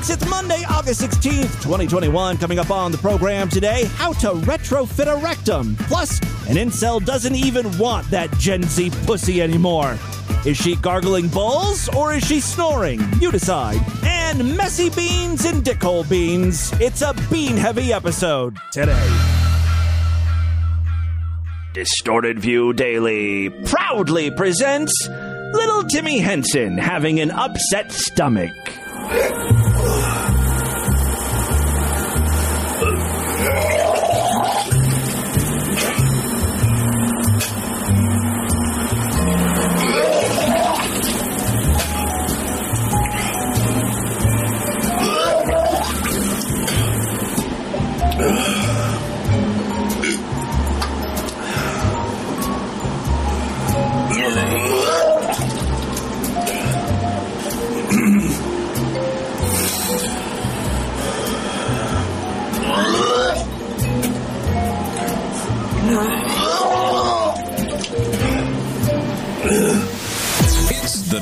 folks. It's Monday, August 16th, 2021. Coming up on the program today, how to retrofit a rectum. Plus, an incel doesn't even want that Gen Z pussy anymore. Is she gargling balls or is she snoring? You decide. And messy beans and dickhole beans. It's a bean heavy episode today. Distorted View Daily proudly presents Little Timmy Henson having an upset stomach.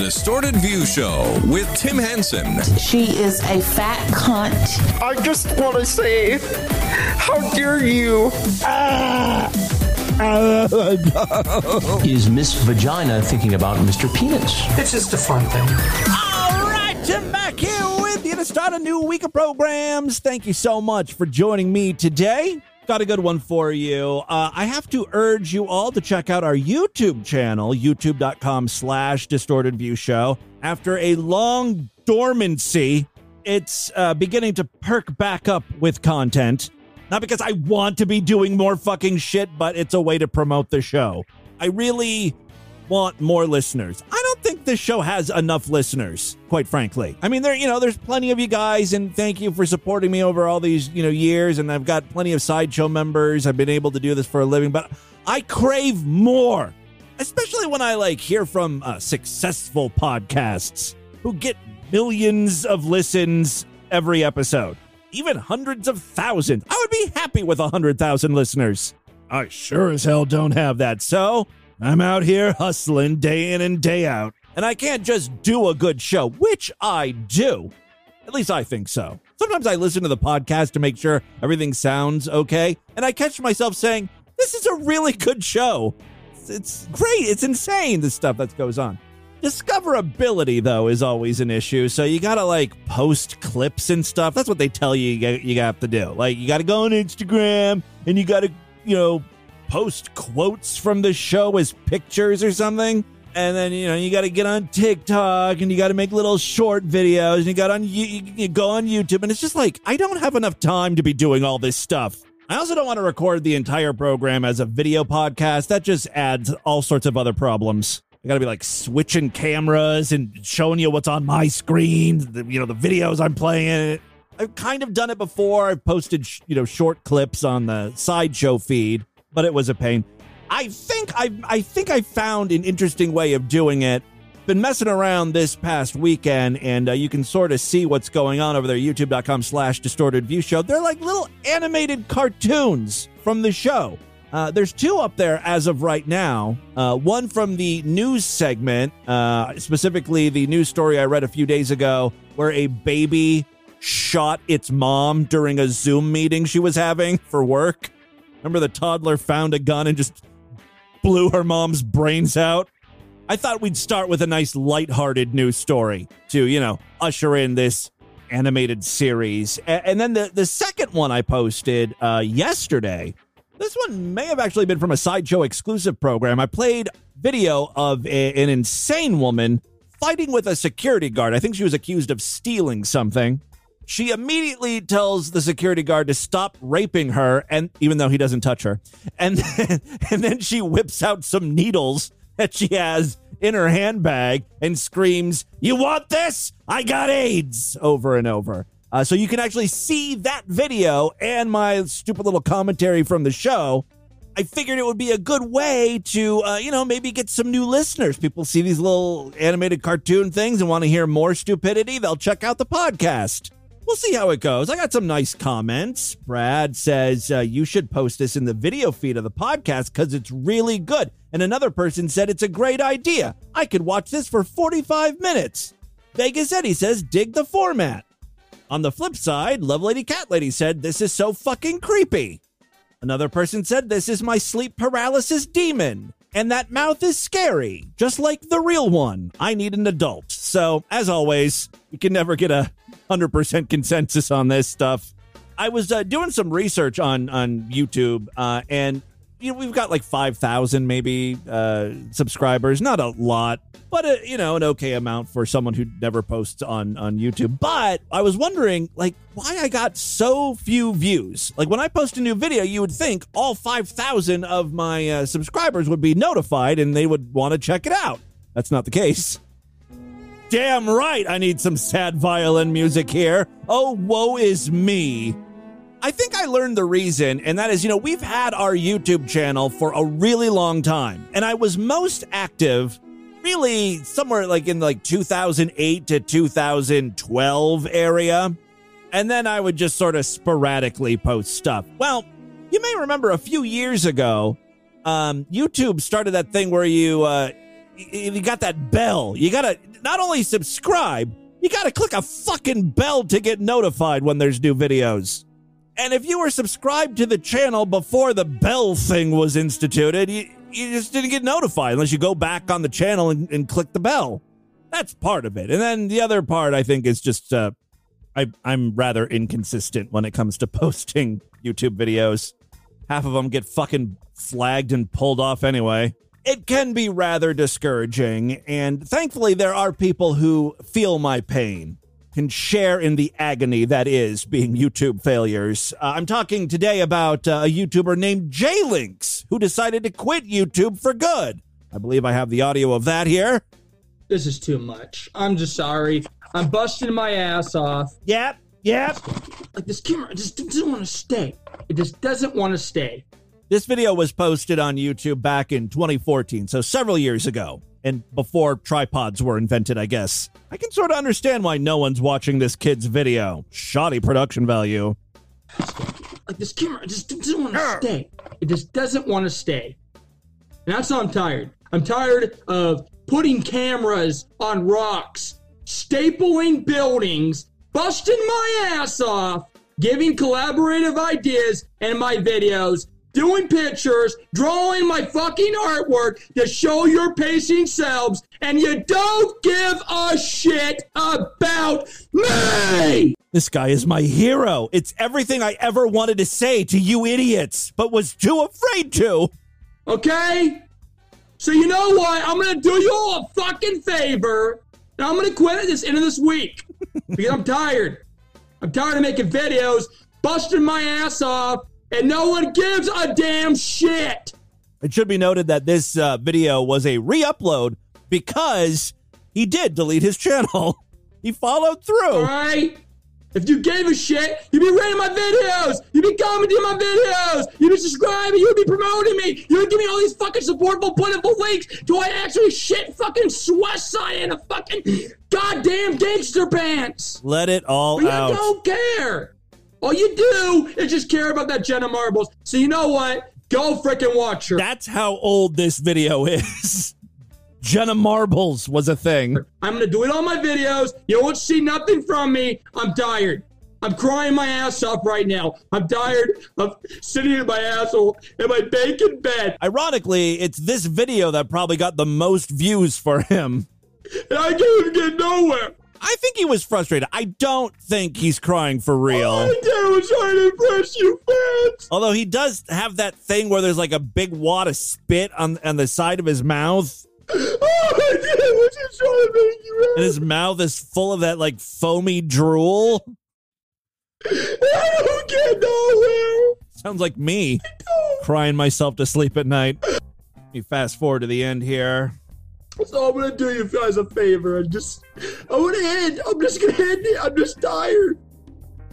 Distorted View Show with Tim Henson. She is a fat cunt. I just want to say, how dare you? Ah. Is Miss Vagina thinking about Mr. Penis? It's just a fun thing. All right, Tim back here with you to start a new week of programs. Thank you so much for joining me today. Got a good one for you. Uh, I have to urge you all to check out our YouTube channel, youtube.com slash distorted view show. After a long dormancy, it's uh, beginning to perk back up with content. Not because I want to be doing more fucking shit, but it's a way to promote the show. I really want more listeners. I don't think this show has enough listeners, quite frankly. I mean, there, you know, there's plenty of you guys, and thank you for supporting me over all these, you know, years. And I've got plenty of sideshow members. I've been able to do this for a living, but I crave more, especially when I like hear from uh, successful podcasts who get millions of listens every episode, even hundreds of thousands. I would be happy with a hundred thousand listeners. I sure as hell don't have that. So I'm out here hustling day in and day out. And I can't just do a good show, which I do. At least I think so. Sometimes I listen to the podcast to make sure everything sounds okay. And I catch myself saying, this is a really good show. It's, it's great. It's insane, the stuff that goes on. Discoverability, though, is always an issue. So you gotta like post clips and stuff. That's what they tell you you, you have to do. Like you gotta go on Instagram and you gotta, you know, post quotes from the show as pictures or something. And then you know you got to get on TikTok and you got to make little short videos and you got on you, you, go on YouTube and it's just like I don't have enough time to be doing all this stuff. I also don't want to record the entire program as a video podcast. That just adds all sorts of other problems. I got to be like switching cameras and showing you what's on my screen, the, you know, the videos I'm playing. I've kind of done it before. I've posted, you know, short clips on the sideshow feed, but it was a pain. I think I I think I found an interesting way of doing it. Been messing around this past weekend, and uh, you can sort of see what's going on over there. YouTube.com slash distorted view show. They're like little animated cartoons from the show. Uh, there's two up there as of right now. Uh, one from the news segment, uh, specifically the news story I read a few days ago, where a baby shot its mom during a Zoom meeting she was having for work. Remember the toddler found a gun and just blew her mom's brains out? I thought we'd start with a nice lighthearted news story to, you know, usher in this animated series. And then the, the second one I posted uh, yesterday, this one may have actually been from a Sideshow exclusive program. I played video of a- an insane woman fighting with a security guard. I think she was accused of stealing something. She immediately tells the security guard to stop raping her, and even though he doesn't touch her, and then, and then she whips out some needles that she has in her handbag and screams, "You want this? I got AIDS!" over and over. Uh, so you can actually see that video and my stupid little commentary from the show. I figured it would be a good way to, uh, you know, maybe get some new listeners. People see these little animated cartoon things and want to hear more stupidity. They'll check out the podcast. We'll see how it goes. I got some nice comments. Brad says uh, you should post this in the video feed of the podcast because it's really good. And another person said it's a great idea. I could watch this for 45 minutes. Vegas Eddie says dig the format. On the flip side, Love Lady Cat Lady said, This is so fucking creepy. Another person said, This is my sleep paralysis demon. And that mouth is scary, just like the real one. I need an adult. So, as always, you can never get a 100% consensus on this stuff. I was uh, doing some research on on YouTube, uh, and you know we've got like five thousand maybe uh, subscribers. Not a lot, but a, you know an okay amount for someone who never posts on on YouTube. But I was wondering like why I got so few views. Like when I post a new video, you would think all five thousand of my uh, subscribers would be notified and they would want to check it out. That's not the case. Damn right, I need some sad violin music here. Oh, woe is me. I think I learned the reason, and that is, you know, we've had our YouTube channel for a really long time, and I was most active really somewhere like in like 2008 to 2012 area. And then I would just sort of sporadically post stuff. Well, you may remember a few years ago, um, YouTube started that thing where you uh, you got that bell. You got to not only subscribe, you got to click a fucking bell to get notified when there's new videos. And if you were subscribed to the channel before the bell thing was instituted, you, you just didn't get notified unless you go back on the channel and, and click the bell. That's part of it. And then the other part, I think, is just uh, I, I'm rather inconsistent when it comes to posting YouTube videos. Half of them get fucking flagged and pulled off anyway. It can be rather discouraging, and thankfully, there are people who feel my pain can share in the agony that is being YouTube failures. Uh, I'm talking today about uh, a YouTuber named J-Links who decided to quit YouTube for good. I believe I have the audio of that here. This is too much. I'm just sorry. I'm busting my ass off. Yep, yep. Like this camera just doesn't want to stay. It just doesn't want to stay. This video was posted on YouTube back in 2014, so several years ago, and before tripods were invented, I guess. I can sort of understand why no one's watching this kid's video. Shoddy production value. Like this camera just doesn't want to stay. It just doesn't want to stay. And that's why I'm tired. I'm tired of putting cameras on rocks, stapling buildings, busting my ass off, giving collaborative ideas in my videos, doing pictures, drawing my fucking artwork to show your pacing selves, and you don't give a shit about me! This guy is my hero. It's everything I ever wanted to say to you idiots, but was too afraid to. Okay? So you know what? I'm gonna do you all a fucking favor, and I'm gonna quit at this end of this week because I'm tired. I'm tired of making videos, busting my ass off, and no one gives a damn shit. It should be noted that this uh, video was a re-upload because he did delete his channel. He followed through. All right? If you gave a shit, you'd be rating my videos. You'd be commenting my videos. You'd be subscribing. You'd be promoting me. You would give me all these fucking supportable, plentiful links. Do I actually shit fucking West Side in a fucking goddamn gangster pants? Let it all But you out. don't care. All you do is just care about that Jenna Marbles. So you know what? Go freaking watch her. That's how old this video is. Jenna Marbles was a thing. I'm gonna do it on my videos. You won't see nothing from me. I'm tired. I'm crying my ass off right now. I'm tired of sitting in my asshole in my bacon bed. Ironically, it's this video that probably got the most views for him. And I can't get nowhere. I think he was frustrated. I don't think he's crying for real. All I did was trying to impress you fans. Although he does have that thing where there's like a big wad of spit on, on the side of his mouth. All I did was just trying to make you And his mouth is full of that like foamy drool. I don't get nowhere. Sounds like me crying myself to sleep at night. Let me fast forward to the end here. So I'm gonna do you guys a favor and just I wanna end. I'm just gonna end it. I'm just tired.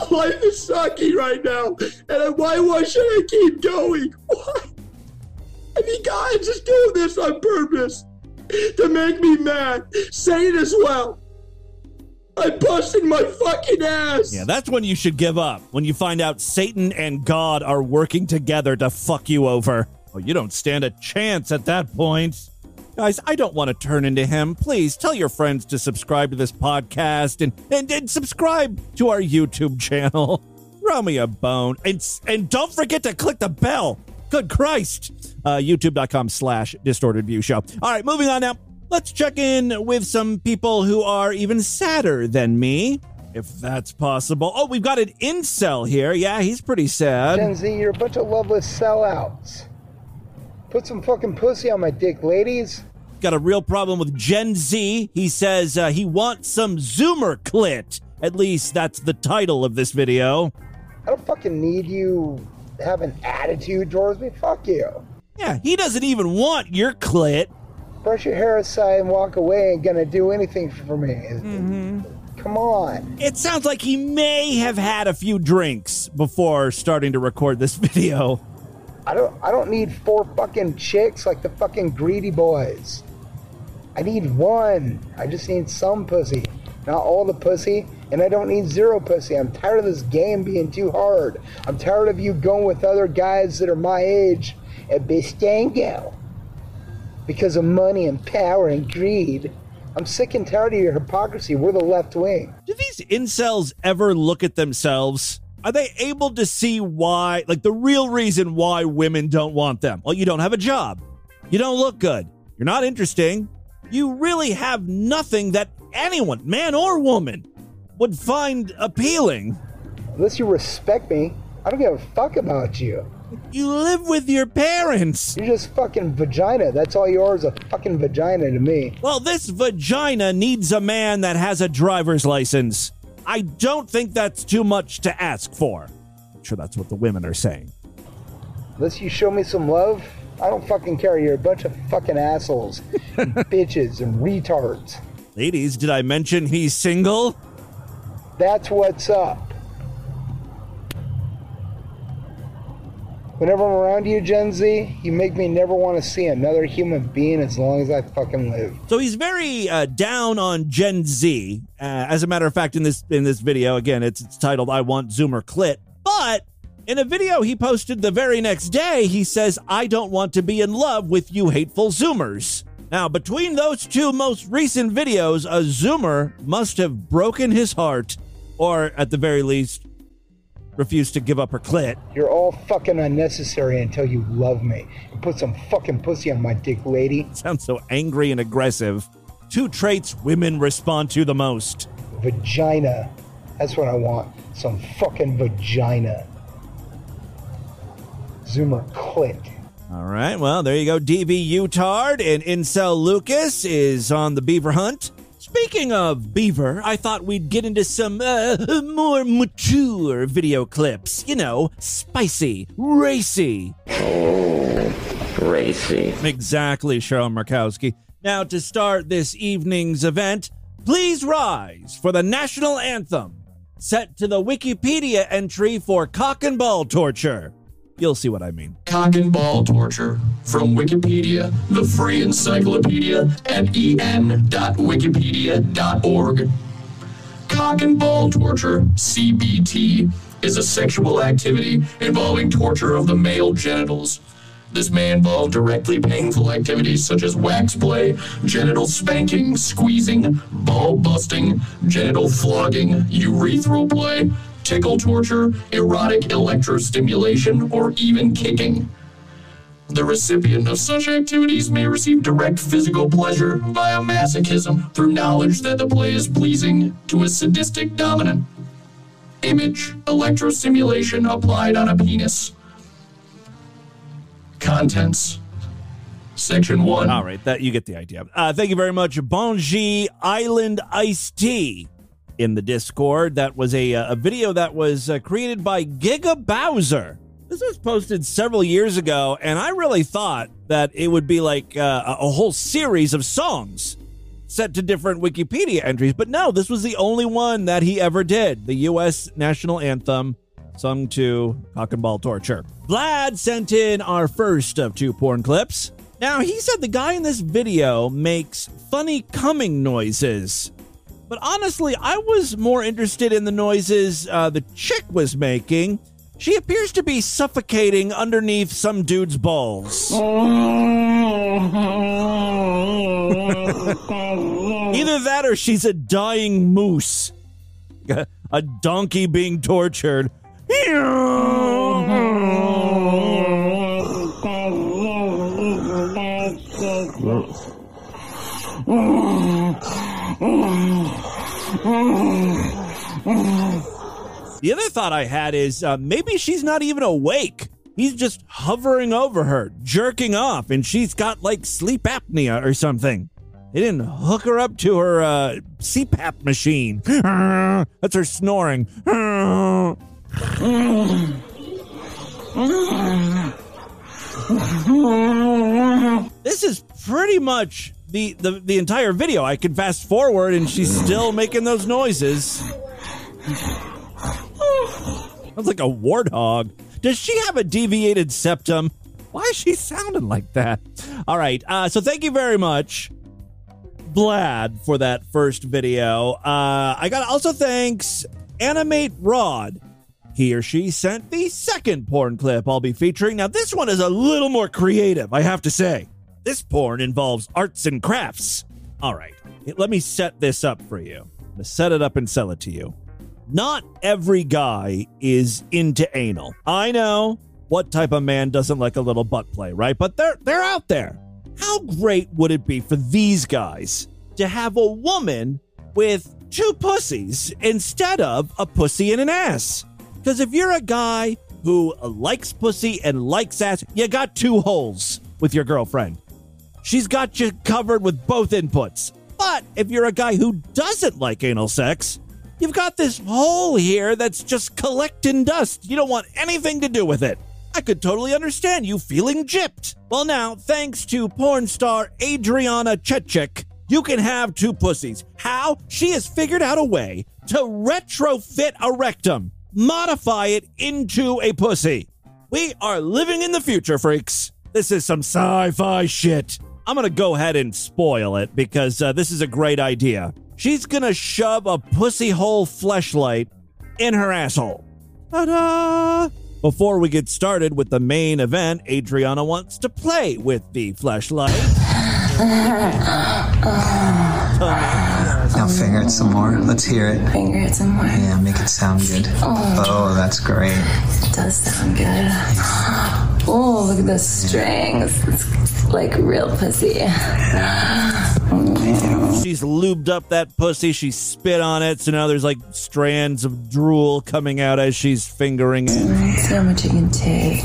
Life is sucking right now. And why why should I keep going? Why? I mean God is just doing this on purpose to make me mad. Say it as well. I'm busting my fucking ass. Yeah, that's when you should give up. When you find out Satan and God are working together to fuck you over. Oh, you don't stand a chance at that point. Guys, I don't want to turn into him. Please tell your friends to subscribe to this podcast and, and, and subscribe to our YouTube channel. Throw me a bone. And, and don't forget to click the bell. Good Christ. Uh, YouTube.com slash distorted view show. All right, moving on now. Let's check in with some people who are even sadder than me, if that's possible. Oh, we've got an incel here. Yeah, he's pretty sad. Gen Z, you're a bunch of loveless sellouts. Put some fucking pussy on my dick, ladies. Got a real problem with Gen Z. He says uh, he wants some Zoomer clit. At least that's the title of this video. I don't fucking need you to have an attitude towards me. Fuck you. Yeah, he doesn't even want your clit. Brush your hair aside and walk away ain't gonna do anything for me. Come on. It sounds like he may have had a few drinks before starting to record this video. I don't I don't need four fucking chicks like the fucking greedy boys. I need one. I just need some pussy. Not all the pussy, and I don't need zero pussy. I'm tired of this game being too hard. I'm tired of you going with other guys that are my age at Bistango. Because of money and power and greed. I'm sick and tired of your hypocrisy. We're the left wing. Do these incels ever look at themselves? Are they able to see why, like the real reason why women don't want them? Well, you don't have a job. You don't look good. You're not interesting. You really have nothing that anyone, man or woman, would find appealing. Unless you respect me, I don't give a fuck about you. You live with your parents. You're just fucking vagina. That's all you are is a fucking vagina to me. Well, this vagina needs a man that has a driver's license. I don't think that's too much to ask for. I'm sure that's what the women are saying. Unless you show me some love, I don't fucking care. You're a bunch of fucking assholes, and bitches, and retards. Ladies, did I mention he's single? That's what's up. Whenever I'm around you, Gen Z, you make me never want to see another human being as long as I fucking live. So he's very uh, down on Gen Z. Uh, as a matter of fact, in this in this video, again, it's, it's titled "I Want Zoomer Clit." But in a video he posted the very next day, he says, "I don't want to be in love with you hateful Zoomers." Now, between those two most recent videos, a Zoomer must have broken his heart, or at the very least, refused to give up her clit. You're all fucking unnecessary until you love me. And put some fucking pussy on my dick, lady. Sounds so angry and aggressive. Two traits women respond to the most. Vagina. That's what I want. Some fucking vagina. Zoomer clit. All right, well, there you go. DV Utard and Incel Lucas is on the beaver hunt. Speaking of beaver, I thought we'd get into some uh, more mature video clips. You know, spicy, racy. Oh, racy. Exactly, Cheryl Murkowski. Now, to start this evening's event, please rise for the national anthem, set to the Wikipedia entry for cock and ball torture. You'll see what I mean. Cock and ball torture from Wikipedia, the free encyclopedia at en.wikipedia.org. Cock and ball torture, CBT, is a sexual activity involving torture of the male genitals. This may involve directly painful activities such as wax play, genital spanking, squeezing, ball busting, genital flogging, urethral play, tickle torture, erotic electrostimulation, or even kicking. The recipient of such activities may receive direct physical pleasure via masochism through knowledge that the play is pleasing to a sadistic dominant. Image electrostimulation applied on a penis. Contents. Section 1. All right, that you get the idea. Uh, thank you very much, Bonji Island Iced Tea in the Discord. That was a, uh, a video that was uh, created by Giga Bowser. This was posted several years ago, and I really thought that it would be like uh, a a whole series of songs set to different Wikipedia entries. But no, this was the only one that he ever did. The U.S. national anthem sung to cock and ball torture. Vlad sent in our first of two porn clips. Now, he said the guy in this video makes funny coming noises. But honestly, I was more interested in the noises uh, the chick was making She appears to be suffocating underneath some dude's balls. Either that or she's a dying moose. A donkey being tortured. The other thought I had is uh, maybe she's not even awake. He's just hovering over her, jerking off, and she's got like sleep apnea or something. They didn't hook her up to her uh, CPAP machine. That's her snoring. This is pretty much the, the, the entire video. I can fast forward and she's still making those noises. Sounds like a warthog. Does she have a deviated septum? Why is she sounding like that? All right. Uh, so thank you very much, Vlad, for that first video. Uh, I got also thanks Animate Rod. He or she sent the second porn clip I'll be featuring. Now, this one is a little more creative, I have to say. This porn involves arts and crafts. All right, let me set this up for you. Set it up and sell it to you. Not every guy is into anal. I know what type of man doesn't like a little butt play, right? But they're they're out there. How great would it be for these guys to have a woman with two pussies instead of a pussy and an ass? Because if you're a guy who likes pussy and likes ass, you got two holes with your girlfriend. She's got you covered with both inputs. But if you're a guy who doesn't like anal sex, you've got this hole here that's just collecting dust. You don't want anything to do with it. I could totally understand you feeling gypped. Well, now, thanks to porn star Adriana Chechik, you can have two pussies. How? She has figured out a way to retrofit a rectum, modify it into a pussy. We are living in the future, freaks. This is some sci fi shit. I'm going to go ahead and spoil it because uh, this is a great idea. She's going to shove a pussy hole fleshlight in her asshole. Ta-da! Before we get started with the main event, Adriana wants to play with the fleshlight. Now finger it some more. Let's hear it. Finger it some more. Yeah, make it sound good. Oh, that's great. It does sound good. Oh, look at the strings. It's like real pussy. She's lubed up that pussy. She spit on it, so now there's like strands of drool coming out as she's fingering it. See how much you can take.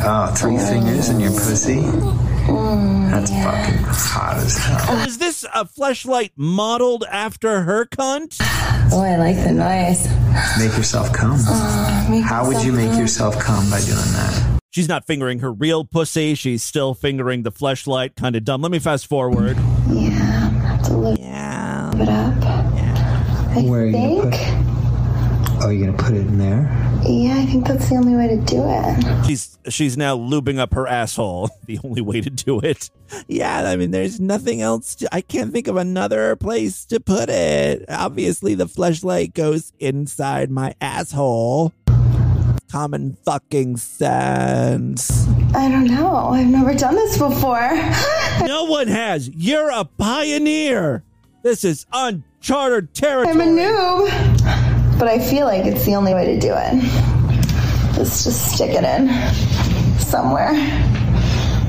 Ah, oh, three fingers in your pussy. Mm, That's fucking hot as hell. Oh, is this a fleshlight modeled after her cunt? Oh, I like the noise. Make yourself come. Oh, make How would you yourself make come. yourself come by doing that? She's not fingering her real pussy. She's still fingering the fleshlight. Kind of dumb. Let me fast forward. Yeah, I'm gonna have to lift Yeah. it up. I Where are you think. gonna put it? Oh, you're gonna put it in there? Yeah, I think that's the only way to do it. She's she's now lubing up her asshole. The only way to do it. Yeah, I mean, there's nothing else. To, I can't think of another place to put it. Obviously, the fleshlight goes inside my asshole. Common fucking sense. I don't know. I've never done this before. No one has. You're a pioneer. This is uncharted territory. I'm a noob. But I feel like it's the only way to do it. Let's just stick it in somewhere.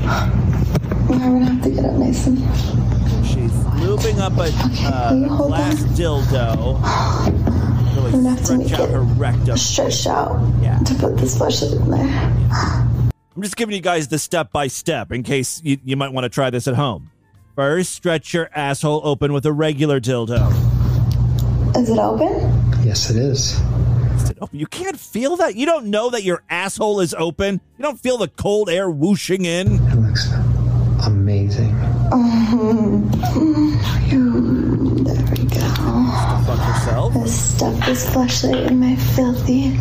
I'm gonna have to get it nice and. She's lubing up a uh, will glass that? dildo. Really gonna have to make out it her rectum. Stretch out Yeah. to put this fleshlight in there. I'm just giving you guys the step by step in case you, you might want to try this at home. First, stretch your asshole open with a regular dildo. Is it open? Yes, it is. Is it open? You can't feel that? You don't know that your asshole is open? You don't feel the cold air whooshing in? It looks amazing. There we go. Fuck yourself. Let's stuff this fleshlight in my filthy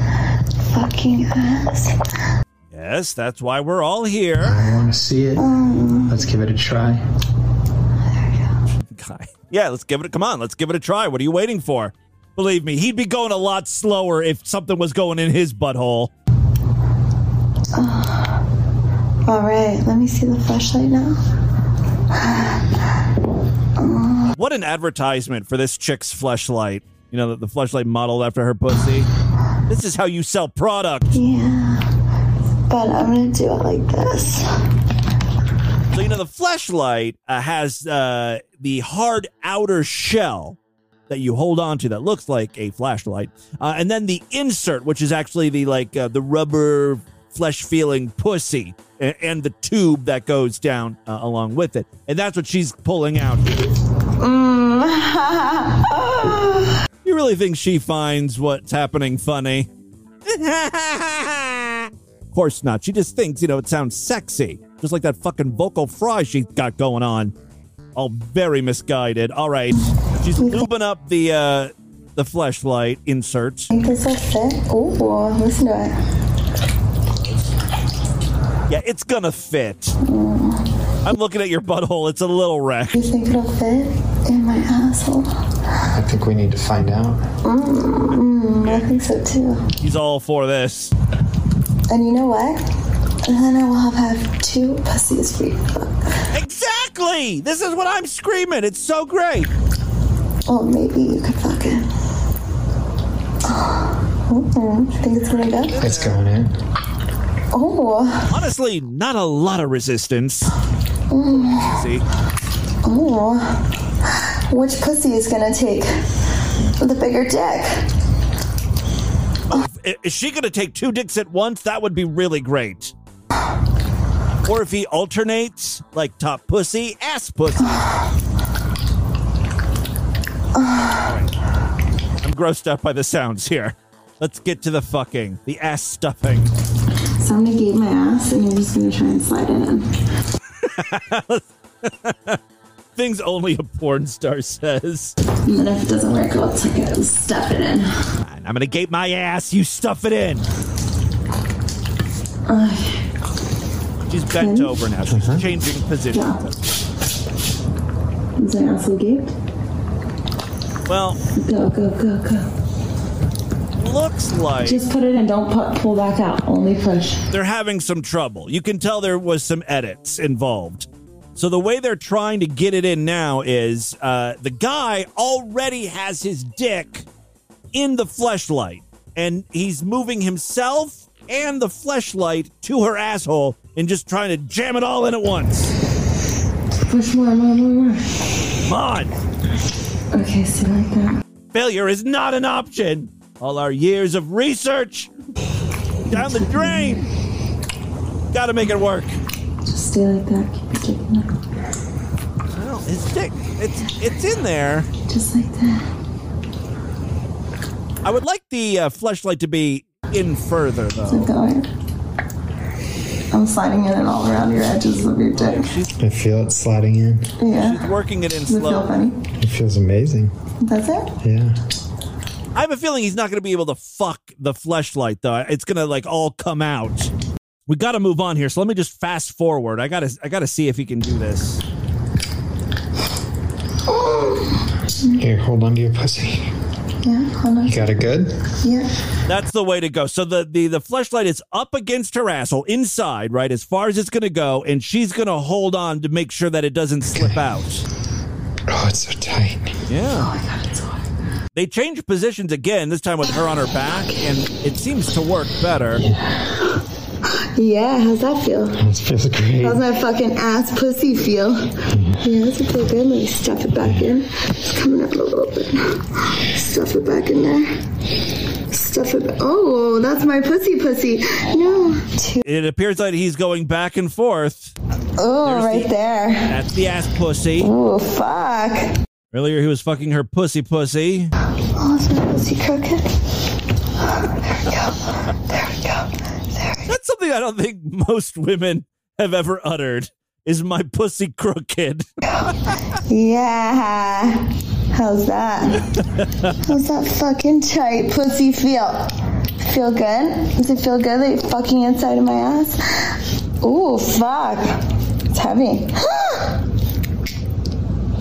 fucking ass. Yes, that's why we're all here. I want to see it. Um, let's give it a try. There you go. Guy. Yeah, let's give it. A, Come on, let's give it a try. What are you waiting for? Believe me, he'd be going a lot slower if something was going in his butthole. All right, let me see the fleshlight now. What an advertisement for this chick's fleshlight. You know, the, the fleshlight modeled after her pussy. This is how you sell product. Yeah, but I'm gonna do it like this. So, you know, the fleshlight uh, has uh, the hard outer shell that you hold on to that looks like a flashlight. Uh, and then the insert, which is actually the like uh, the rubber flesh feeling pussy and, and the tube that goes down uh, along with it. And that's what she's pulling out here. Mm. You really think she finds what's happening funny? of course not. She just thinks, you know, it sounds sexy. Just like that fucking vocal fry she's got going on. All very misguided. All right. She's lubing up the uh the fleshlight insert. Think this will fit? Ooh, listen to it. Yeah, it's gonna fit. I'm looking at your butthole. It's a little wreck. You think it'll fit in my asshole? I think we need to find out. Mm, I think so too. He's all for this. And you know what? And then I will have, have two pussies for you. Exactly! This is what I'm screaming. It's so great. Well, maybe you could fuck it. Mm-hmm. Think it's gonna go? It's going in. Oh, Honestly, not a lot of resistance. Mm, See? oh. Which pussy is gonna take the bigger dick? Is she gonna take two dicks at once? That would be really great. Or if he alternates, like top pussy, ass pussy. I'm grossed out by the sounds here. Let's get to the fucking, the ass stuffing. So I'm gonna gate my ass, and you're just gonna try and slide it in. Things only a porn star says. And then if it doesn't work, I'll take it and stuff it in. And I'm gonna gate my ass, you stuff it in. She's bent over now. She's uh-huh. changing position. Is my asshole gaped? Well, Go, go, go, go. Looks like Just put it in. Don't pu- pull back out. Only push. they're having some trouble. You can tell there was some edits involved. So the way they're trying to get it in now is uh, the guy already has his dick in the fleshlight, and he's moving himself and the fleshlight to her asshole and just trying to jam it all in at once. Push more, more, more, more. Come on, Okay, see like that. failure is not an option. All our years of research down the drain. Got to make it work. Just stay like that. Keep your dick in there. Well, his dick, it's it's in there. Just like that. I would like the uh, fleshlight to be in further Keep though. going. I'm sliding in and all around your edges of your dick. I feel it sliding in. Yeah. She's working it in Does it feel slow. funny? It feels amazing. That's it? Yeah. I have a feeling he's not going to be able to fuck the fleshlight though. It's going to like all come out. We got to move on here. So let me just fast forward. I got to I got to see if he can do this. Here, hold on to your pussy. Yeah, hold on. You got it good? Yeah. That's the way to go. So the the the fleshlight is up against her asshole inside, right? As far as it's going to go and she's going to hold on to make sure that it doesn't slip out. Oh, it's so tight. Yeah. Oh my god, it's hard. They changed positions again, this time with her on her back, and it seems to work better. Yeah, how's that feel? It feels great. How's my fucking ass pussy feel? Mm-hmm. Yeah, does it feel good? Let me stuff it back in. It's coming up a little bit. Stuff it back in there. Stuff it back. Oh, that's my pussy pussy. No. It appears like he's going back and forth. Oh, There's right the- there. That's the ass pussy. Oh, fuck. Earlier he was fucking her pussy pussy. Oh, is my pussy crooked? There we go. There we go. There we go. That's something I don't think most women have ever uttered. Is my pussy crooked? Yeah. How's that? How's that fucking tight pussy feel? Feel good? Does it feel good that you're fucking inside of my ass? Ooh, fuck. It's heavy.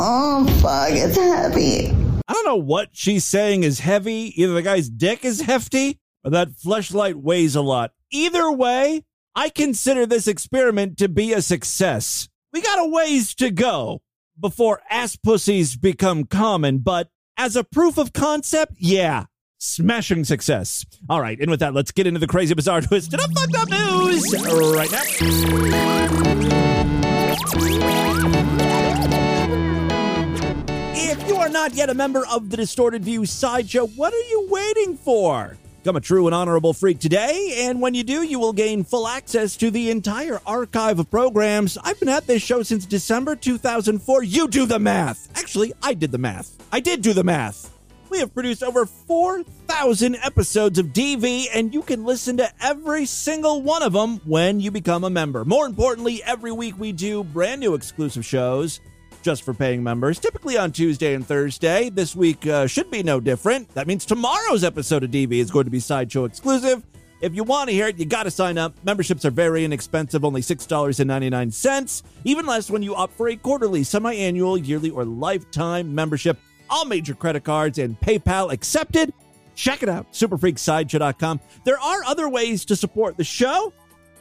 oh, fuck. It's heavy. I don't know what she's saying is heavy. Either the guy's dick is hefty or that fleshlight weighs a lot. Either way, I consider this experiment to be a success. We got a ways to go before ass pussies become common, but as a proof of concept, yeah, smashing success. All right, and with that, let's get into the crazy, bizarre, twisted up, fucked up news right now. Are not yet a member of the Distorted View Sideshow, what are you waiting for? Become a true and honorable freak today, and when you do, you will gain full access to the entire archive of programs. I've been at this show since December 2004. You do the math. Actually, I did the math. I did do the math. We have produced over 4,000 episodes of DV, and you can listen to every single one of them when you become a member. More importantly, every week we do brand new exclusive shows just for paying members, typically on Tuesday and Thursday. This week uh, should be no different. That means tomorrow's episode of DV is going to be Sideshow exclusive. If you want to hear it, you got to sign up. Memberships are very inexpensive, only $6.99, even less when you opt for a quarterly, semi annual, yearly, or lifetime membership. All major credit cards and PayPal accepted. Check it out, superfreaksideshow.com. There are other ways to support the show.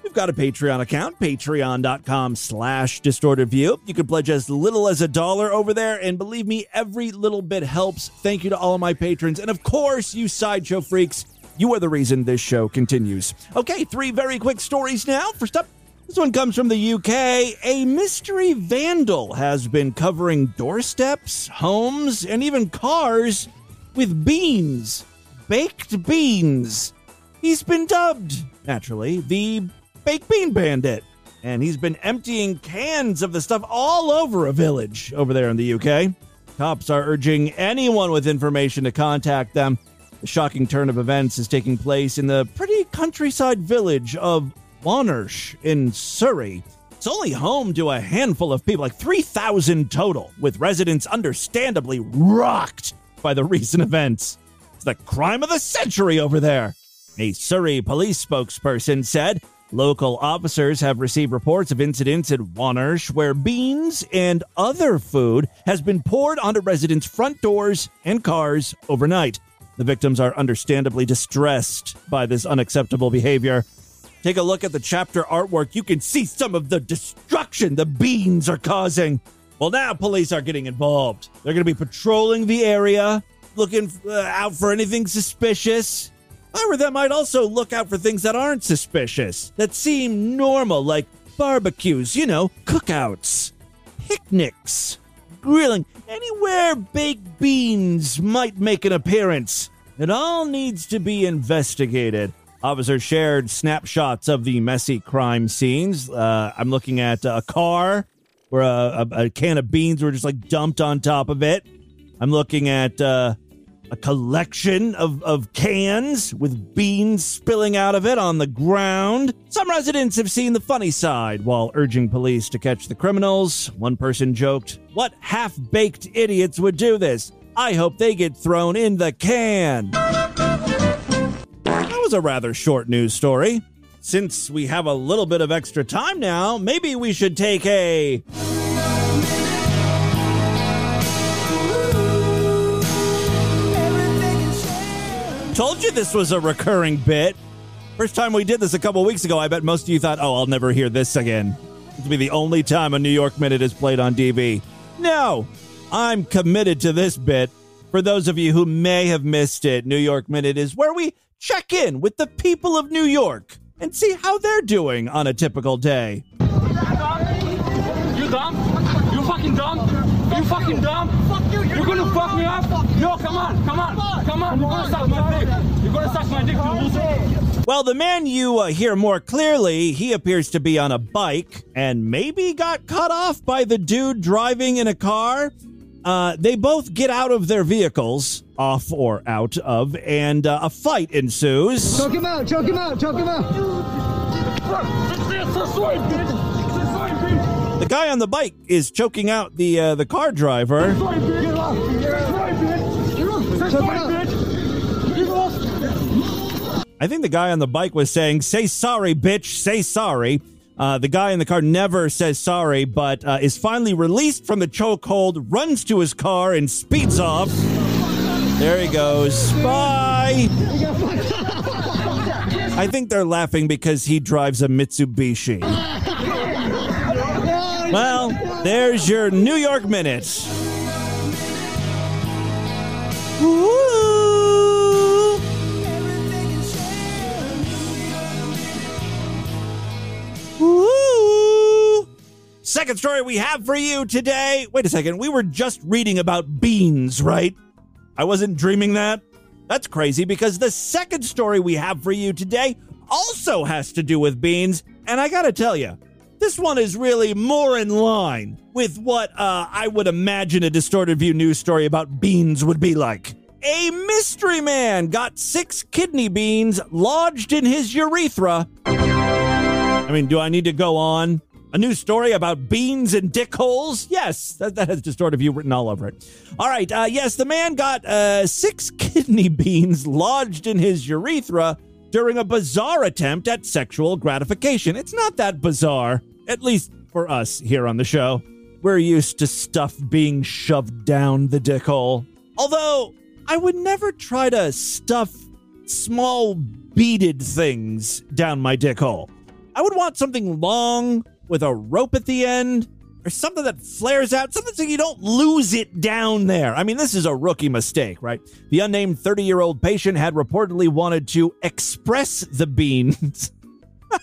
We've got a Patreon account, patreon.com slash distorted view. You can pledge as little as a dollar over there, and believe me, every little bit helps. Thank you to all of my patrons. And of course, you sideshow freaks, you are the reason this show continues. Okay, three very quick stories now. First up, this one comes from the UK. A mystery vandal has been covering doorsteps, homes, and even cars with beans. Baked beans. He's been dubbed, naturally, the Baked Bean Bandit. And he's been emptying cans of the stuff all over a village over there in the UK. Cops are urging anyone with information to contact them. The shocking turn of events is taking place in the pretty countryside village of Wonnersh in Surrey. It's only home to a handful of people, like 3,000 total, with residents understandably rocked by the recent events. It's the crime of the century over there. A Surrey police spokesperson said local officers have received reports of incidents at Wonnersh where beans and other food has been poured onto residents' front doors and cars overnight. The victims are understandably distressed by this unacceptable behavior. Take a look at the chapter artwork. You can see some of the destruction the beans are causing. Well, now police are getting involved. They're going to be patrolling the area, looking uh, out for anything suspicious. However, that might also look out for things that aren't suspicious, that seem normal, like barbecues, you know, cookouts, picnics, grilling, anywhere baked beans might make an appearance. It all needs to be investigated. Officers shared snapshots of the messy crime scenes. Uh, I'm looking at a car where a, a, a, can of beans were just like dumped on top of it. I'm looking at uh, a collection of, of cans with beans spilling out of it on the ground. Some residents have seen the funny side while urging police to catch the criminals. One person joked, What half baked idiots would do this? I hope they get thrown in the can That was a rather short news story. Since we have a little bit of extra time now, maybe we should take a. Told you this was a recurring bit. First time we did this a couple weeks ago, I bet most of you thought, oh, I'll never hear this again. It'll be the only time a New York Minute is played on DV. No, I'm committed to this bit. For those of you who may have missed it, New York Minute is where we check in with the people of New York and see how they're doing on a typical day. You dumb? You fucking dumb? You fucking dumb? Fuck you, you're, you're gonna, fuck me up? Yo, come on, come on, come on. You're gonna suck my dick. You're gonna suck my dick, you loser. Well, the man you uh, hear more clearly, he appears to be on a bike and maybe got cut off by the dude driving in a car. Uh, they both get out of their vehicles, off or out of, and uh, a fight ensues. Choke him out! Choke him out! Choke him out! The guy on the bike is choking out the uh, the car driver. I think the guy on the bike was saying, "Say sorry, bitch. Say sorry." Uh, the guy in the car never says sorry, but uh, is finally released from the chokehold, runs to his car, and speeds off. There he goes. Bye. I think they're laughing because he drives a Mitsubishi. Well, there's your New York Minute. Ooh. Ooh. Second story we have for you today. Wait a second. We were just reading about beans, right? I wasn't dreaming that. That's crazy because the second story we have for you today also has to do with beans. And I got to tell you, this one is really more in line with what uh, I would imagine a distorted view news story about beans would be like. A mystery man got six kidney beans lodged in his urethra. I mean, do I need to go on? A new story about beans and dick holes? Yes, that, that has distorted view written all over it. All right, uh, yes, the man got uh, six kidney beans lodged in his urethra during a bizarre attempt at sexual gratification. It's not that bizarre, at least for us here on the show. We're used to stuff being shoved down the dick hole. Although, I would never try to stuff small beaded things down my dick hole. I would want something long with a rope at the end or something that flares out, something so you don't lose it down there. I mean, this is a rookie mistake, right? The unnamed 30 year old patient had reportedly wanted to express the beans.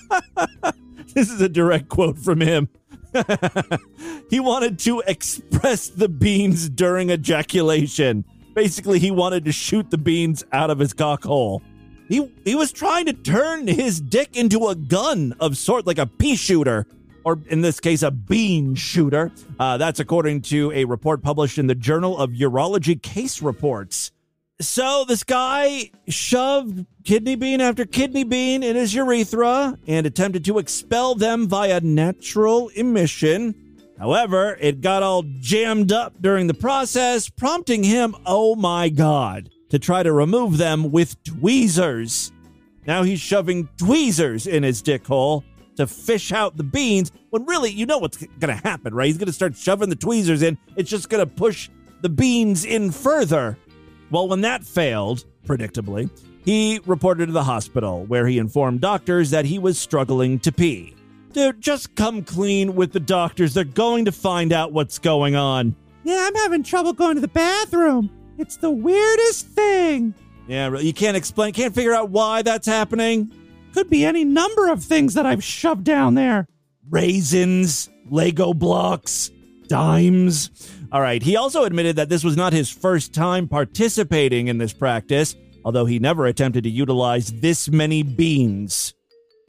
this is a direct quote from him. he wanted to express the beans during ejaculation. Basically, he wanted to shoot the beans out of his cock hole. He he was trying to turn his dick into a gun of sort, like a pea shooter, or in this case, a bean shooter. Uh, that's according to a report published in the Journal of Urology Case Reports. So this guy shoved kidney bean after kidney bean in his urethra and attempted to expel them via natural emission. However, it got all jammed up during the process, prompting him, oh my god, to try to remove them with tweezers. Now he's shoving tweezers in his dick hole to fish out the beans when really you know what's going to happen, right? He's going to start shoving the tweezers in. It's just going to push the beans in further. Well, when that failed, predictably, he reported to the hospital where he informed doctors that he was struggling to pee. Dude, just come clean with the doctors. They're going to find out what's going on. Yeah, I'm having trouble going to the bathroom. It's the weirdest thing. Yeah, you can't explain, can't figure out why that's happening. Could be any number of things that I've shoved down there. Raisins, Lego blocks, dimes. All right, he also admitted that this was not his first time participating in this practice, although he never attempted to utilize this many beans.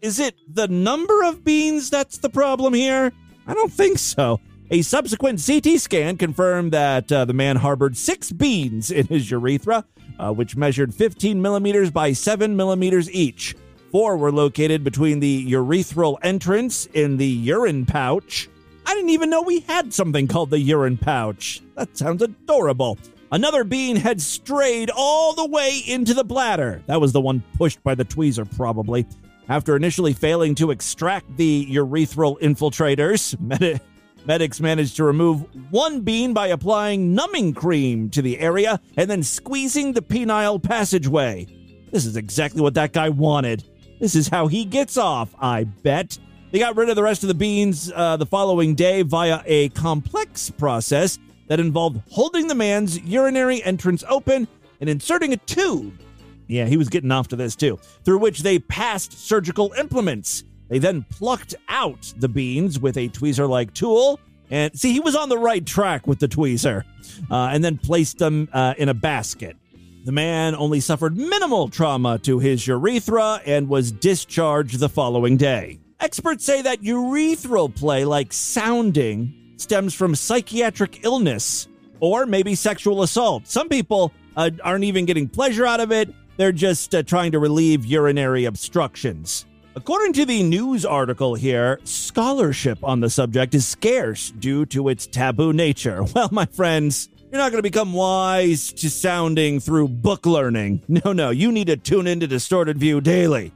Is it the number of beans that's the problem here? I don't think so. A subsequent CT scan confirmed that uh, the man harbored six beans in his urethra, uh, which measured 15 millimeters by 7 millimeters each. Four were located between the urethral entrance in the urine pouch. I didn't even know we had something called the urine pouch. That sounds adorable. Another bean had strayed all the way into the bladder. That was the one pushed by the tweezer, probably. After initially failing to extract the urethral infiltrators, med- medics managed to remove one bean by applying numbing cream to the area and then squeezing the penile passageway. This is exactly what that guy wanted. This is how he gets off, I bet. They got rid of the rest of the beans uh, the following day via a complex process that involved holding the man's urinary entrance open and inserting a tube. Yeah, he was getting off to this too, through which they passed surgical implements. They then plucked out the beans with a tweezer like tool. And see, he was on the right track with the tweezer, uh, and then placed them uh, in a basket. The man only suffered minimal trauma to his urethra and was discharged the following day. Experts say that urethral play, like sounding, stems from psychiatric illness or maybe sexual assault. Some people uh, aren't even getting pleasure out of it, they're just uh, trying to relieve urinary obstructions. According to the news article here, scholarship on the subject is scarce due to its taboo nature. Well, my friends, you're not going to become wise to sounding through book learning. No, no, you need to tune into Distorted View daily.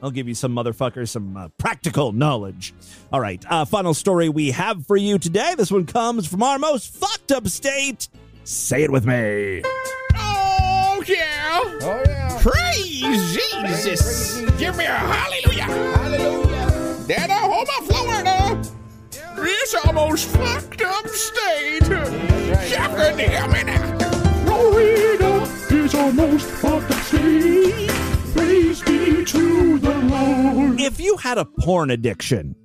I'll give you some motherfuckers some uh, practical knowledge. All right, uh, final story we have for you today. This one comes from our most fucked up state. Say it with me. Oh, yeah. Oh, yeah. Praise Jesus. Give me a hallelujah. Hallelujah. Down Oklahoma, Florida. This almost fucked up state. Florida is almost fucked up state. Praise be to the Lord. If you had a porn addiction,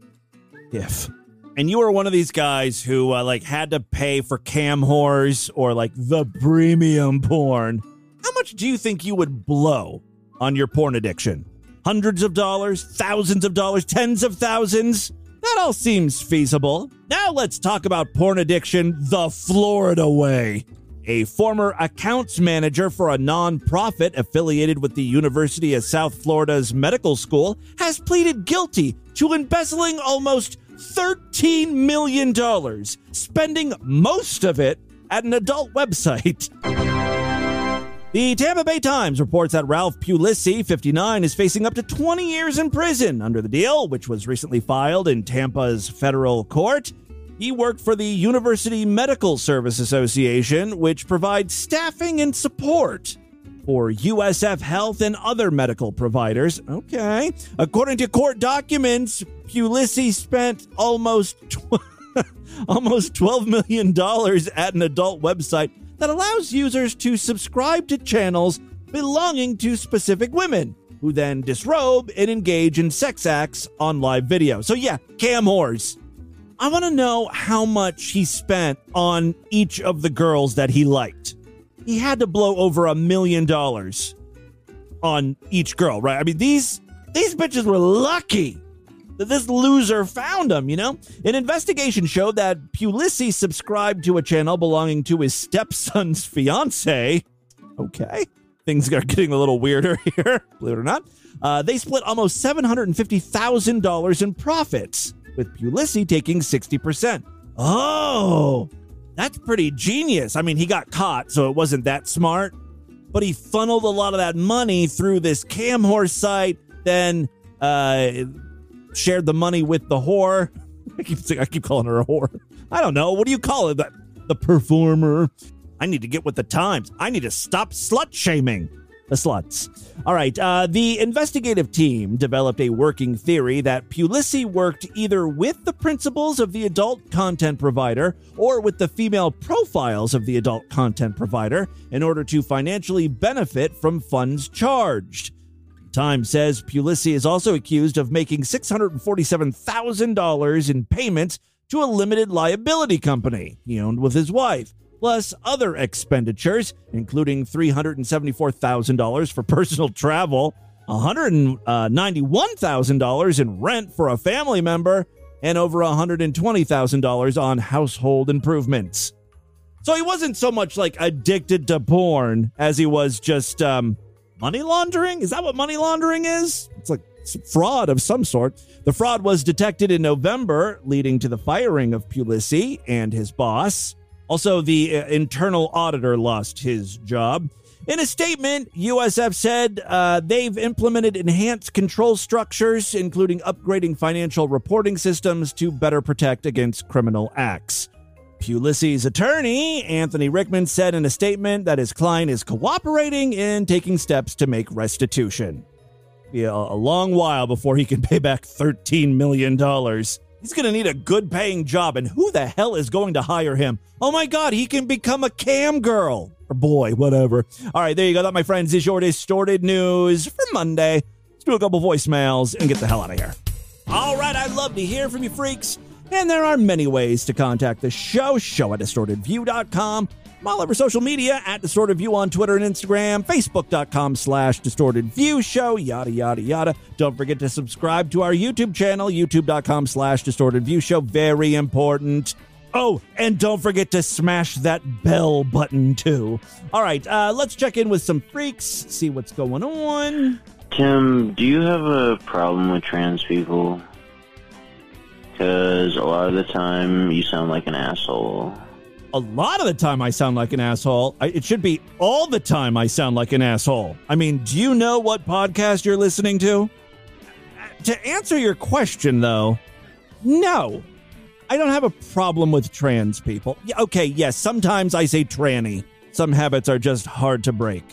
if, and you were one of these guys who uh, like had to pay for cam whores or like the premium porn, how much do you think you would blow on your porn addiction? Hundreds of dollars, thousands of dollars, tens of thousands? That all seems feasible. Now let's talk about porn addiction the Florida way. A former accounts manager for a nonprofit affiliated with the University of South Florida's medical school has pleaded guilty to embezzling almost $13 million, spending most of it at an adult website. The Tampa Bay Times reports that Ralph Puglisi, 59, is facing up to 20 years in prison under the deal, which was recently filed in Tampa's federal court. He worked for the University Medical Service Association, which provides staffing and support for USF Health and other medical providers. Okay. According to court documents, Puglisi spent almost tw- almost $12 million at an adult website that allows users to subscribe to channels belonging to specific women who then disrobe and engage in sex acts on live video. So, yeah, cam whores. I want to know how much he spent on each of the girls that he liked. He had to blow over a million dollars on each girl, right? I mean, these these bitches were lucky that this loser found him, you know? An investigation showed that Puglisi subscribed to a channel belonging to his stepson's fiance. Okay. Things are getting a little weirder here, believe it or not. Uh, they split almost $750,000 in profits, with Puglisi taking 60%. Oh, that's pretty genius. I mean, he got caught, so it wasn't that smart, but he funneled a lot of that money through this cam horse site, then uh, shared the money with the whore. I keep I keep calling her a whore. I don't know. What do you call it? The, the performer. I need to get with the times. I need to stop slut shaming the sluts. All right. Uh, the investigative team developed a working theory that Puglisi worked either with the principals of the adult content provider or with the female profiles of the adult content provider in order to financially benefit from funds charged. Time says Puglisi is also accused of making $647,000 in payments to a limited liability company he owned with his wife, plus other expenditures, including $374,000 for personal travel, $191,000 in rent for a family member, and over $120,000 on household improvements. So he wasn't so much like addicted to porn as he was just um, money laundering? Is that what money laundering is? It's like fraud of some sort. The fraud was detected in November, leading to the firing of Puglisi and his boss. Also, the uh, internal auditor lost his job. In a statement, USF said uh, they've implemented enhanced control structures, including upgrading financial reporting systems to better protect against criminal acts. Puglisi's attorney, Anthony Rickman, said in a statement that his client is cooperating in taking steps to make restitution. Be a, a long while before he can pay back $13 million. He's going to need a good paying job, and who the hell is going to hire him? Oh my God, he can become a cam girl or boy, whatever. All right, there you go. That, my friends, is your distorted news for Monday. Let's do a couple voicemails and get the hell out of here. All right, I'd love to hear from you freaks. And there are many ways to contact the show. Show at distortedview.com. I'm all over social media at Distorted View on Twitter and Instagram, Facebook.com slash Distorted View Show, yada, yada, yada. Don't forget to subscribe to our YouTube channel, YouTube.com slash Distorted View Show. Very important. Oh, and don't forget to smash that bell button too. All right, uh, let's check in with some freaks, see what's going on. Tim, do you have a problem with trans people? Because a lot of the time you sound like an asshole. A lot of the time I sound like an asshole. I, it should be all the time I sound like an asshole. I mean, do you know what podcast you're listening to? To answer your question, though, no. I don't have a problem with trans people. Okay, yes, sometimes I say tranny. Some habits are just hard to break.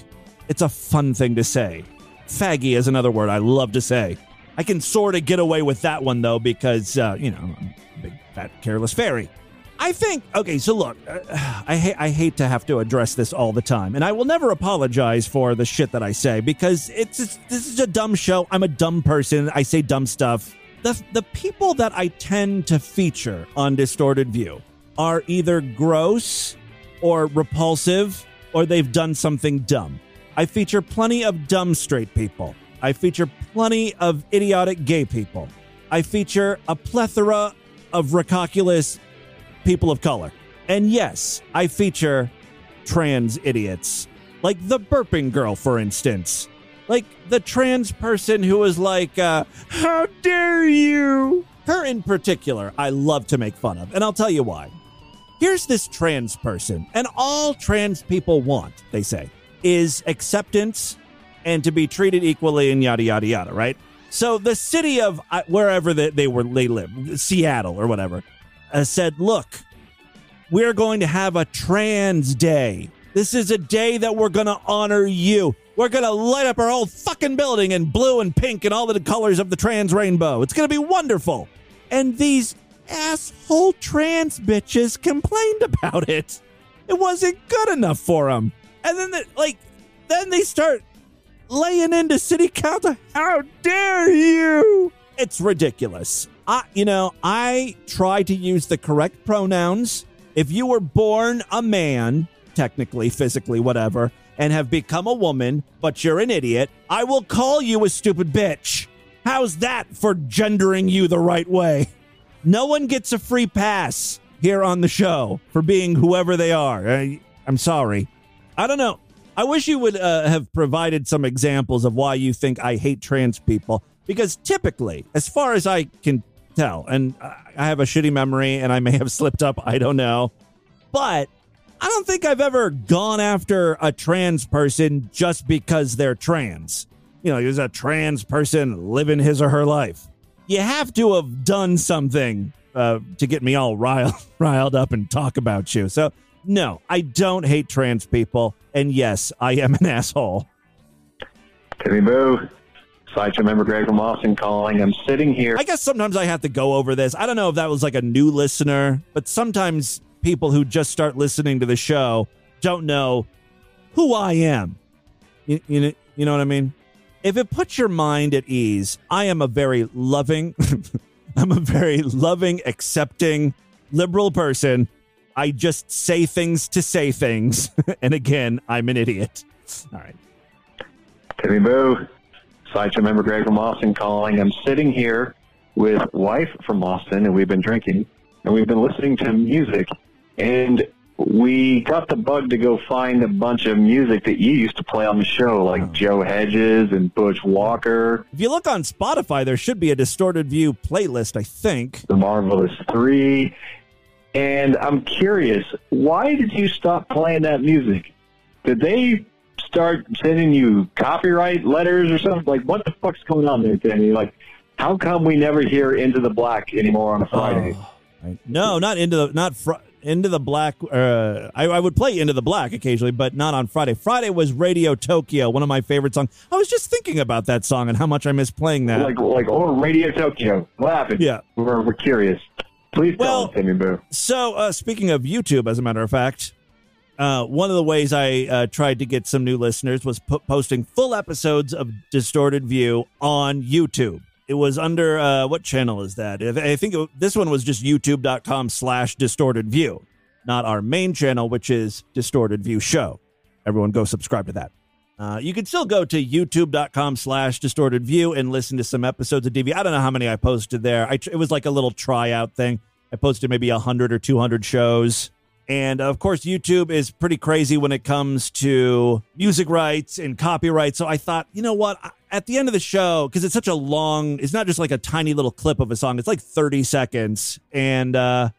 It's a fun thing to say. Faggy is another word I love to say. I can sort of get away with that one though because uh, you know I'm a big fat careless fairy. I think okay. So look, uh, I hate I hate to have to address this all the time, and I will never apologize for the shit that I say because it's just, this is a dumb show. I'm a dumb person. I say dumb stuff. The the people that I tend to feature on Distorted View are either gross or repulsive or they've done something dumb. I feature plenty of dumb straight people. I feature plenty of idiotic gay people. I feature a plethora of recalculous people of color. And yes, I feature trans idiots. Like the burping girl, for instance. Like the trans person who was like, uh, How dare you? Her in particular, I love to make fun of. And I'll tell you why. Here's this trans person, and all trans people want, they say, is acceptance and to be treated equally and yada, yada, yada, right? So the city of uh, wherever they, they were, they live, Seattle or whatever, uh, said, Look, we're going to have a trans day. This is a day that we're going to honor you. We're going to light up our whole fucking building in blue and pink and all the colors of the trans rainbow. It's going to be wonderful. And these asshole trans bitches complained about it. It wasn't good enough for them. And then, the, like, then they start laying into city council. How dare you? It's ridiculous. I, you know, I try to use the correct pronouns. If you were born a man, technically, physically, whatever, and have become a woman, but you're an idiot, I will call you a stupid bitch. How's that for gendering you the right way? No one gets a free pass here on the show for being whoever they are. I, I'm sorry. I don't know. I wish you would uh, have provided some examples of why you think I hate trans people. Because typically, as far as I can tell, and I have a shitty memory and I may have slipped up, I don't know. But I don't think I've ever gone after a trans person just because they're trans. You know, there's a trans person living his or her life. You have to have done something uh, to get me all riled, riled up and talk about you. So, no, I don't hate trans people. And yes, I am an asshole. Timmy Boo. Sideshow member Greg from Austin calling. I'm sitting here. I guess sometimes I have to go over this. I don't know if that was like a new listener, but sometimes people who just start listening to the show don't know who I am. You, you, know, you know what I mean? If it puts your mind at ease, I am a very loving, I'm a very loving, accepting, liberal person. I just say things to say things. and again, I'm an idiot. All right. Timmy Boo. Sideshow member Greg from Austin calling. I'm sitting here with wife from Austin, and we've been drinking, and we've been listening to music, and we got the bug to go find a bunch of music that you used to play on the show, like oh. Joe Hedges and Butch Walker. If you look on Spotify, there should be a distorted view playlist, I think. The Marvelous Three. And I'm curious, why did you stop playing that music? Did they start sending you copyright letters or something? Like, what the fuck's going on there, Danny? Like, how come we never hear Into the Black anymore on a Friday? Oh, no, not into the not fr- into the black. Uh, I, I would play into the black occasionally, but not on Friday. Friday was Radio Tokyo, one of my favorite songs. I was just thinking about that song and how much I miss playing that. Like, like, oh, Radio Tokyo. What happened? Yeah. We're, we're curious. Please tell Well, Timmy Boo. So, uh, speaking of YouTube, as a matter of fact, uh, one of the ways I uh, tried to get some new listeners was po- posting full episodes of Distorted View on YouTube. It was under uh, what channel is that? I I think it, this one was just youtube.com slash distorted view, not our main channel, which is Distorted View Show. Everyone go subscribe to that. Uh, you can still go to youtube.com slash distorted view and listen to some episodes of DV. I don't know how many I posted there. I, it was like a little tryout thing. I posted maybe 100 or 200 shows. And of course, YouTube is pretty crazy when it comes to music rights and copyright. So I thought, you know what? At the end of the show, because it's such a long, it's not just like a tiny little clip of a song, it's like 30 seconds. And uh,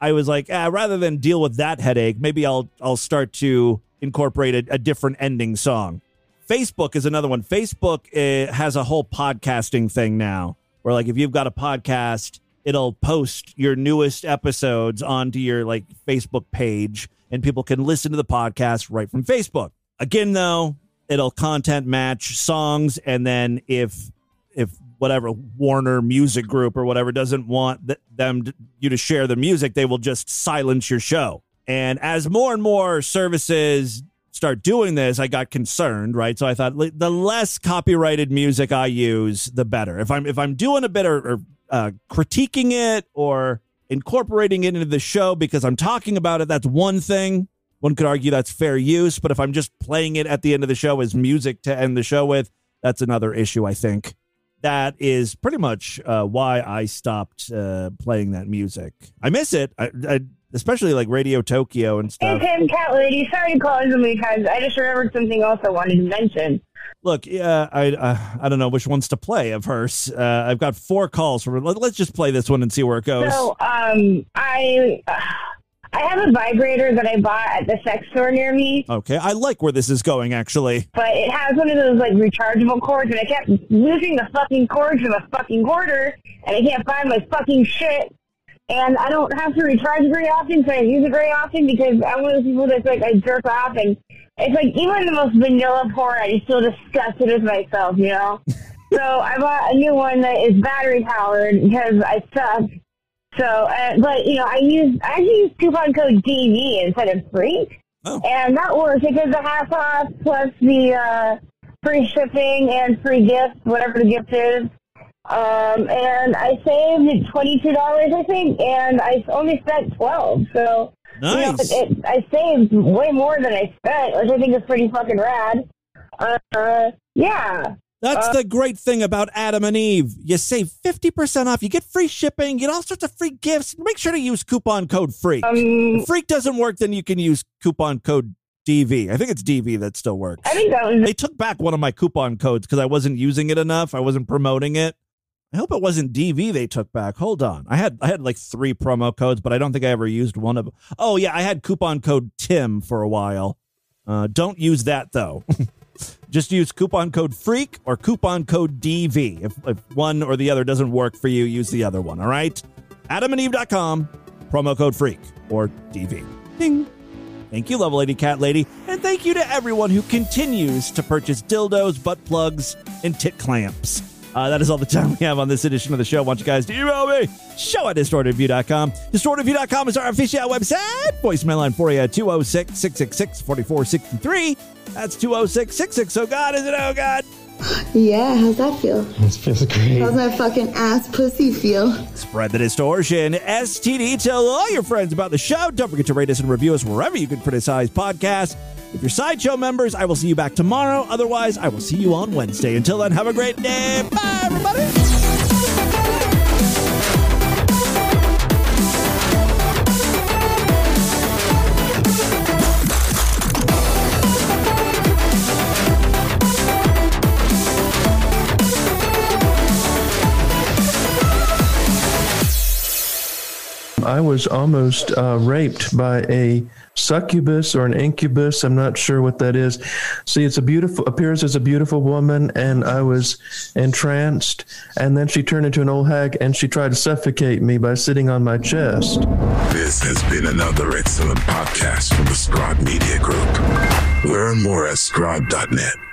I was like, ah, rather than deal with that headache, maybe I'll I'll start to incorporate a, a different ending song. Facebook is another one. Facebook uh, has a whole podcasting thing now, where like if you've got a podcast, it'll post your newest episodes onto your like Facebook page, and people can listen to the podcast right from Facebook. Again, though, it'll content match songs, and then if if whatever Warner Music Group or whatever doesn't want th- them to, you to share the music, they will just silence your show. And as more and more services start doing this, I got concerned, right? So I thought the less copyrighted music I use, the better. If I'm if I'm doing a bit or, or uh, critiquing it or incorporating it into the show because I'm talking about it, that's one thing. One could argue that's fair use, but if I'm just playing it at the end of the show as music to end the show with, that's another issue. I think that is pretty much uh, why I stopped uh, playing that music. I miss it, I, I, especially like Radio Tokyo and stuff. Hey. Tim, Cat Lady. Sorry to call in so many times. I just remembered something else I wanted to mention. Look, yeah, I uh, I don't know which ones to play of hers. Uh, I've got four calls for. Let, let's just play this one and see where it goes. So, um, I I have a vibrator that I bought at the sex store near me, Okay, I like where this is going. Actually, but it has one of those like rechargeable cords, and I kept losing the fucking cords from the fucking quarter, and I can't find my fucking shit. And I don't have to recharge very often, so I use it very often because I'm one of those people that's like I jerk off, and it's like even the most vanilla porn, I just feel disgusted with myself, you know. so I bought a new one that is battery powered because I suck. So, uh, but you know, I use I actually use coupon code DV instead of Freak, and that works because the half off plus the uh, free shipping and free gift, whatever the gift is. Um, and I saved twenty two dollars, I think, and I only spent twelve. So, you know, Nice. it, it, I saved way more than I spent, which I think is pretty fucking rad. Uh, yeah. that's Uh, the great thing about Adam and Eve. You save fifty percent off. You get free shipping. You get all sorts of free gifts. Make sure to use coupon code Freak. Um, if Freak doesn't work, then you can use coupon code DV. I think it's DV that still works. I think that was They took back one of my coupon codes because I wasn't using it enough. I wasn't promoting it. I hope it wasn't DV they took back. Hold on. I had I had like three promo codes, but I don't think I ever used one of them. Oh yeah, I had coupon code Tim for a while. Uh, don't use that though. Just use coupon code Freak or coupon code DV. If, if one or the other doesn't work for you, use the other one. All right. AdamandEve.com, promo code Freak or DV. Ding. Thank you, Level Lady Cat Lady. And thank you to everyone who continues to purchase dildos, butt plugs, and tit clamps. Uh, that is all the time we have on this edition of the show. I want you guys to email me. Show at distortedview.com. Distortedview.com is our official website. Voicemail line for you at 206 666 4463. That's 206 66. Oh, God, is it? Oh, God. Yeah, how's that feel? This feels great. How's my fucking ass pussy feel? Spread the distortion. STD. Tell all your friends about the show. Don't forget to rate us and review us wherever you can criticize podcasts. If you're Sideshow members, I will see you back tomorrow. Otherwise, I will see you on Wednesday. Until then, have a great day. Bye, everybody. I was almost uh, raped by a succubus or an incubus. I'm not sure what that is. See, it's a beautiful appears as a beautiful woman, and I was entranced. And then she turned into an old hag, and she tried to suffocate me by sitting on my chest. This has been another excellent podcast from the Scribe Media Group. Learn more at scribe.net.